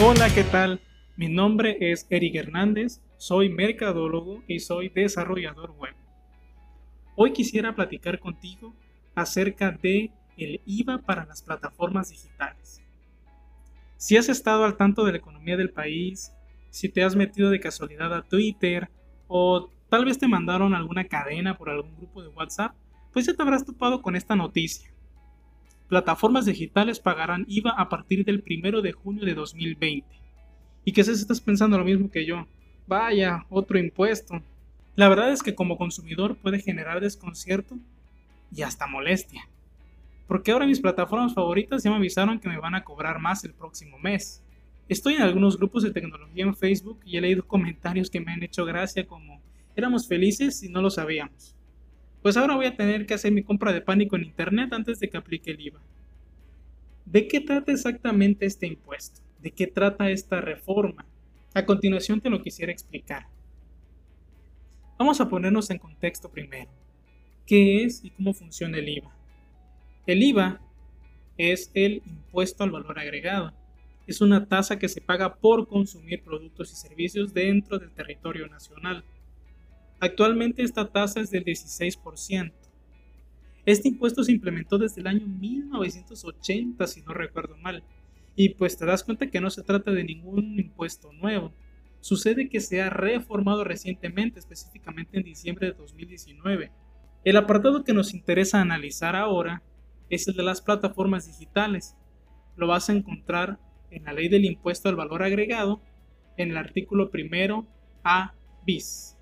Hola, ¿qué tal? Mi nombre es Eric Hernández, soy mercadólogo y soy desarrollador web. Hoy quisiera platicar contigo acerca de el IVA para las plataformas digitales. Si has estado al tanto de la economía del país, si te has metido de casualidad a Twitter o tal vez te mandaron alguna cadena por algún grupo de WhatsApp, pues ya te habrás topado con esta noticia. Plataformas digitales pagarán IVA a partir del 1 de junio de 2020. Y si estás pensando lo mismo que yo. Vaya, otro impuesto. La verdad es que como consumidor puede generar desconcierto y hasta molestia. Porque ahora mis plataformas favoritas ya me avisaron que me van a cobrar más el próximo mes. Estoy en algunos grupos de tecnología en Facebook y he leído comentarios que me han hecho gracia como éramos felices y no lo sabíamos. Pues ahora voy a tener que hacer mi compra de pánico en internet antes de que aplique el IVA. ¿De qué trata exactamente este impuesto? ¿De qué trata esta reforma? A continuación te lo quisiera explicar. Vamos a ponernos en contexto primero. ¿Qué es y cómo funciona el IVA? El IVA es el impuesto al valor agregado. Es una tasa que se paga por consumir productos y servicios dentro del territorio nacional. Actualmente esta tasa es del 16%. Este impuesto se implementó desde el año 1980, si no recuerdo mal, y pues te das cuenta que no se trata de ningún impuesto nuevo. Sucede que se ha reformado recientemente, específicamente en diciembre de 2019. El apartado que nos interesa analizar ahora es el de las plataformas digitales. Lo vas a encontrar en la ley del impuesto al valor agregado, en el artículo primero A bis.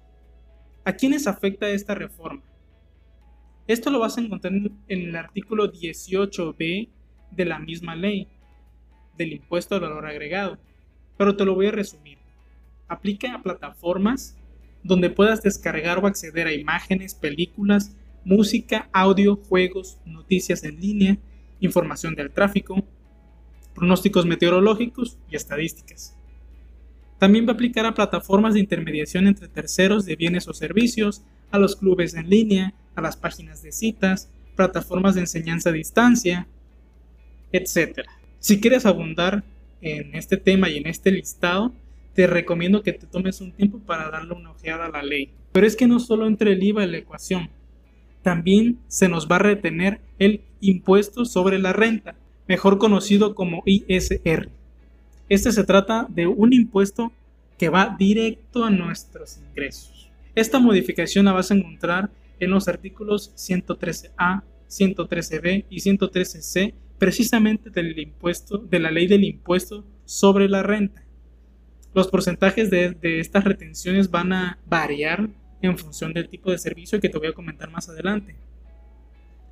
¿A quiénes afecta esta reforma? Esto lo vas a encontrar en el artículo 18b de la misma ley del impuesto al valor agregado, pero te lo voy a resumir. Aplica a plataformas donde puedas descargar o acceder a imágenes, películas, música, audio, juegos, noticias en línea, información del tráfico, pronósticos meteorológicos y estadísticas. También va a aplicar a plataformas de intermediación entre terceros de bienes o servicios, a los clubes en línea, a las páginas de citas, plataformas de enseñanza a distancia, etc. Si quieres abundar en este tema y en este listado, te recomiendo que te tomes un tiempo para darle una ojeada a la ley. Pero es que no solo entre el IVA en la ecuación, también se nos va a retener el impuesto sobre la renta, mejor conocido como ISR. Este se trata de un impuesto que va directo a nuestros ingresos. Esta modificación la vas a encontrar en los artículos 113A, 113B y 113C precisamente del impuesto, de la ley del impuesto sobre la renta. Los porcentajes de, estas retenciones van a variar en función del tipo de servicio que te voy a comentar más adelante.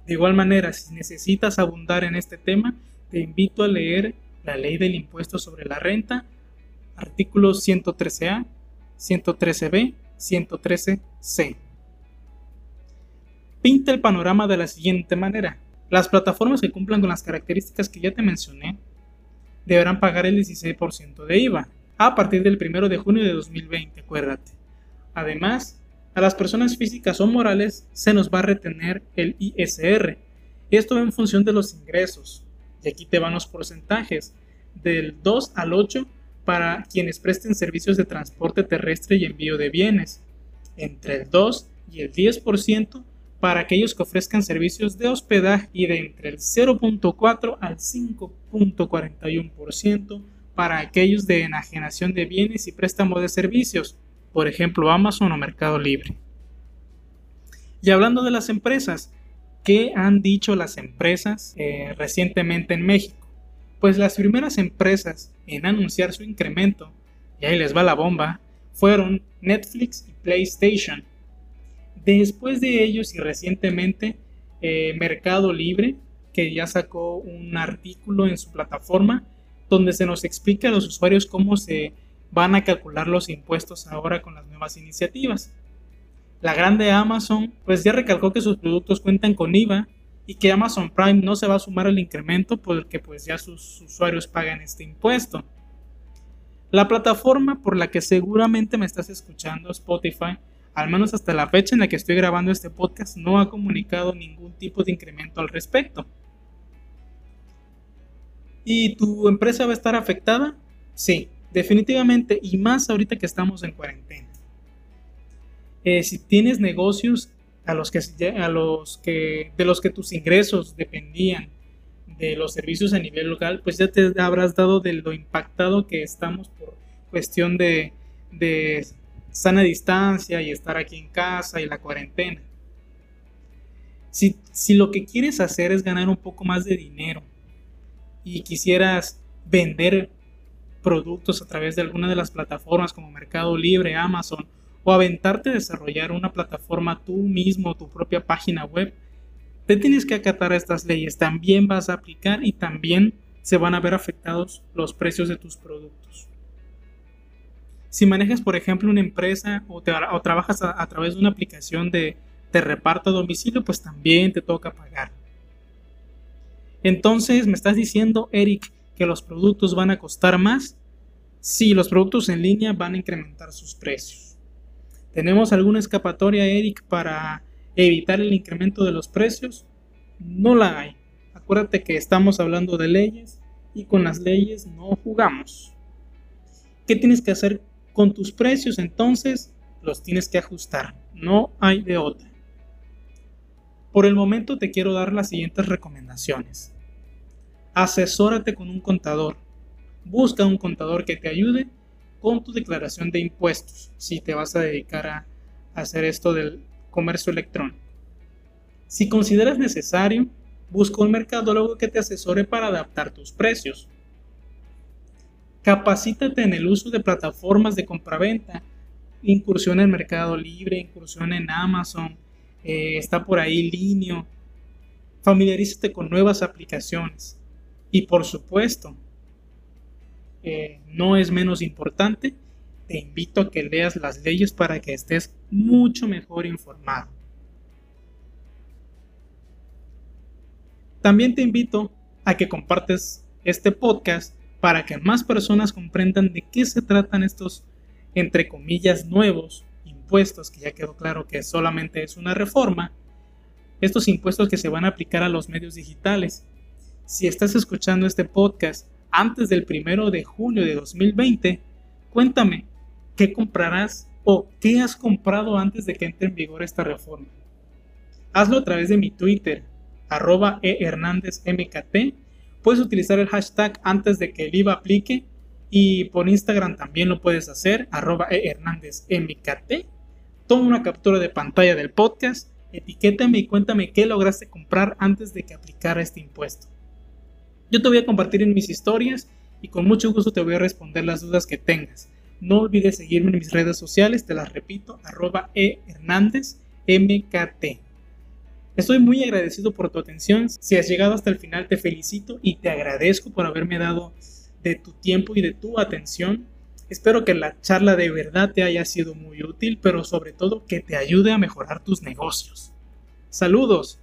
De igual manera, si necesitas abundar en este tema, te invito a leer la ley del impuesto sobre la renta, artículos 113A, 113B, 113C. Pinta el panorama de la siguiente manera. Las plataformas que cumplan con las características que ya te mencioné deberán pagar el 16% de IVA a partir del 1 de junio de 2020, acuérdate. Además, a las personas físicas o morales se nos va a retener el ISR. Esto en función de los ingresos. Y aquí te van los porcentajes. Del 2 al 8 para quienes presten servicios de transporte terrestre y envío de bienes. Entre el 2 y el 10% para aquellos que ofrezcan servicios de hospedaje y de entre el 0.4 al 5.41% para aquellos de enajenación de bienes y préstamo de servicios, por ejemplo Amazon o Mercado Libre. Y hablando de las empresas, ¿qué han dicho las empresas eh, recientemente en México? Pues las primeras empresas en anunciar su incremento, y ahí les va la bomba, fueron Netflix y PlayStation Después de ellos y recientemente eh, Mercado Libre, que ya sacó un artículo en su plataforma donde se nos explica a los usuarios cómo se van a calcular los impuestos ahora con las nuevas iniciativas. La grande Amazon pues ya recalcó que sus productos cuentan con IVA y que Amazon Prime no se va a sumar al incremento porque pues ya sus usuarios pagan este impuesto. La plataforma por la que seguramente me estás escuchando, Spotify, al menos hasta la fecha en la que estoy grabando este podcast, no ha comunicado ningún tipo de incremento al respecto. ¿Y tu empresa va a estar afectada? Sí, definitivamente, y más ahorita que estamos en cuarentena. Eh, si tienes negocios a los que, a los que, de los que tus ingresos dependían de los servicios a nivel local, pues ya te habrás dado de lo impactado que estamos por cuestión de, de sana distancia y estar aquí en casa y la cuarentena. Si, si lo que quieres hacer es ganar un poco más de dinero y quisieras vender productos a través de alguna de las plataformas como Mercado Libre, Amazon, o aventarte a desarrollar una plataforma tú mismo, tu propia página web, te tienes que acatar a estas leyes. También vas a aplicar y también se van a ver afectados los precios de tus productos. Si manejas, por ejemplo, una empresa o, trabajas a, través de una aplicación de, de reparto a domicilio, pues también te toca pagar. Entonces, ¿me estás diciendo, Eric, que los productos van a costar más? Sí, los productos en línea van a incrementar sus precios. ¿Tenemos alguna escapatoria, Eric, para evitar el incremento de los precios? No la hay. Acuérdate que estamos hablando de leyes y con las leyes no jugamos. ¿Qué tienes que hacer con tus precios? Entonces los tienes que ajustar. No hay de otra. Por el momento te quiero dar las siguientes recomendaciones. Asesórate con un contador. Busca un contador que te ayude con tu declaración de impuestos si te vas a dedicar a hacer esto del comercio electrónico. Si consideras necesario, busca un mercadólogo que te asesore para adaptar tus precios. Capacítate en el uso de plataformas de compraventa. Incursión en Mercado Libre, incursión en Amazon, eh, está por ahí Linio. Familiarízate con nuevas aplicaciones. Y por supuesto, no es menos importante, te invito a que leas las leyes para que estés mucho mejor informado. También te invito a que compartes este podcast para que más personas comprendan de qué se tratan estos, entre comillas, nuevos impuestos, que ya quedó claro que solamente es una reforma, estos impuestos que se van a aplicar a los medios digitales. Si estás escuchando este podcast antes del primero de julio de 2020, cuéntame, ¿qué comprarás o qué has comprado antes de que entre en vigor esta reforma? Hazlo a través de mi Twitter, arroba ehernandezmkt. Puedes utilizar el hashtag antes de que el IVA aplique y por Instagram también lo puedes hacer, arroba ehernandezmkt. Toma una captura de pantalla del podcast, etiquétame y cuéntame qué lograste comprar antes de que aplicara este impuesto. Yo te voy a compartir en mis historias y con mucho gusto te voy a responder las dudas que tengas. No olvides seguirme en mis redes sociales, te las repito, arroba e Hernández MKT. Estoy muy agradecido por tu atención. Si has llegado hasta el final, te felicito y te agradezco por haberme dado de tu tiempo y de tu atención. Espero que la charla de verdad te haya sido muy útil, pero sobre todo que te ayude a mejorar tus negocios. Saludos.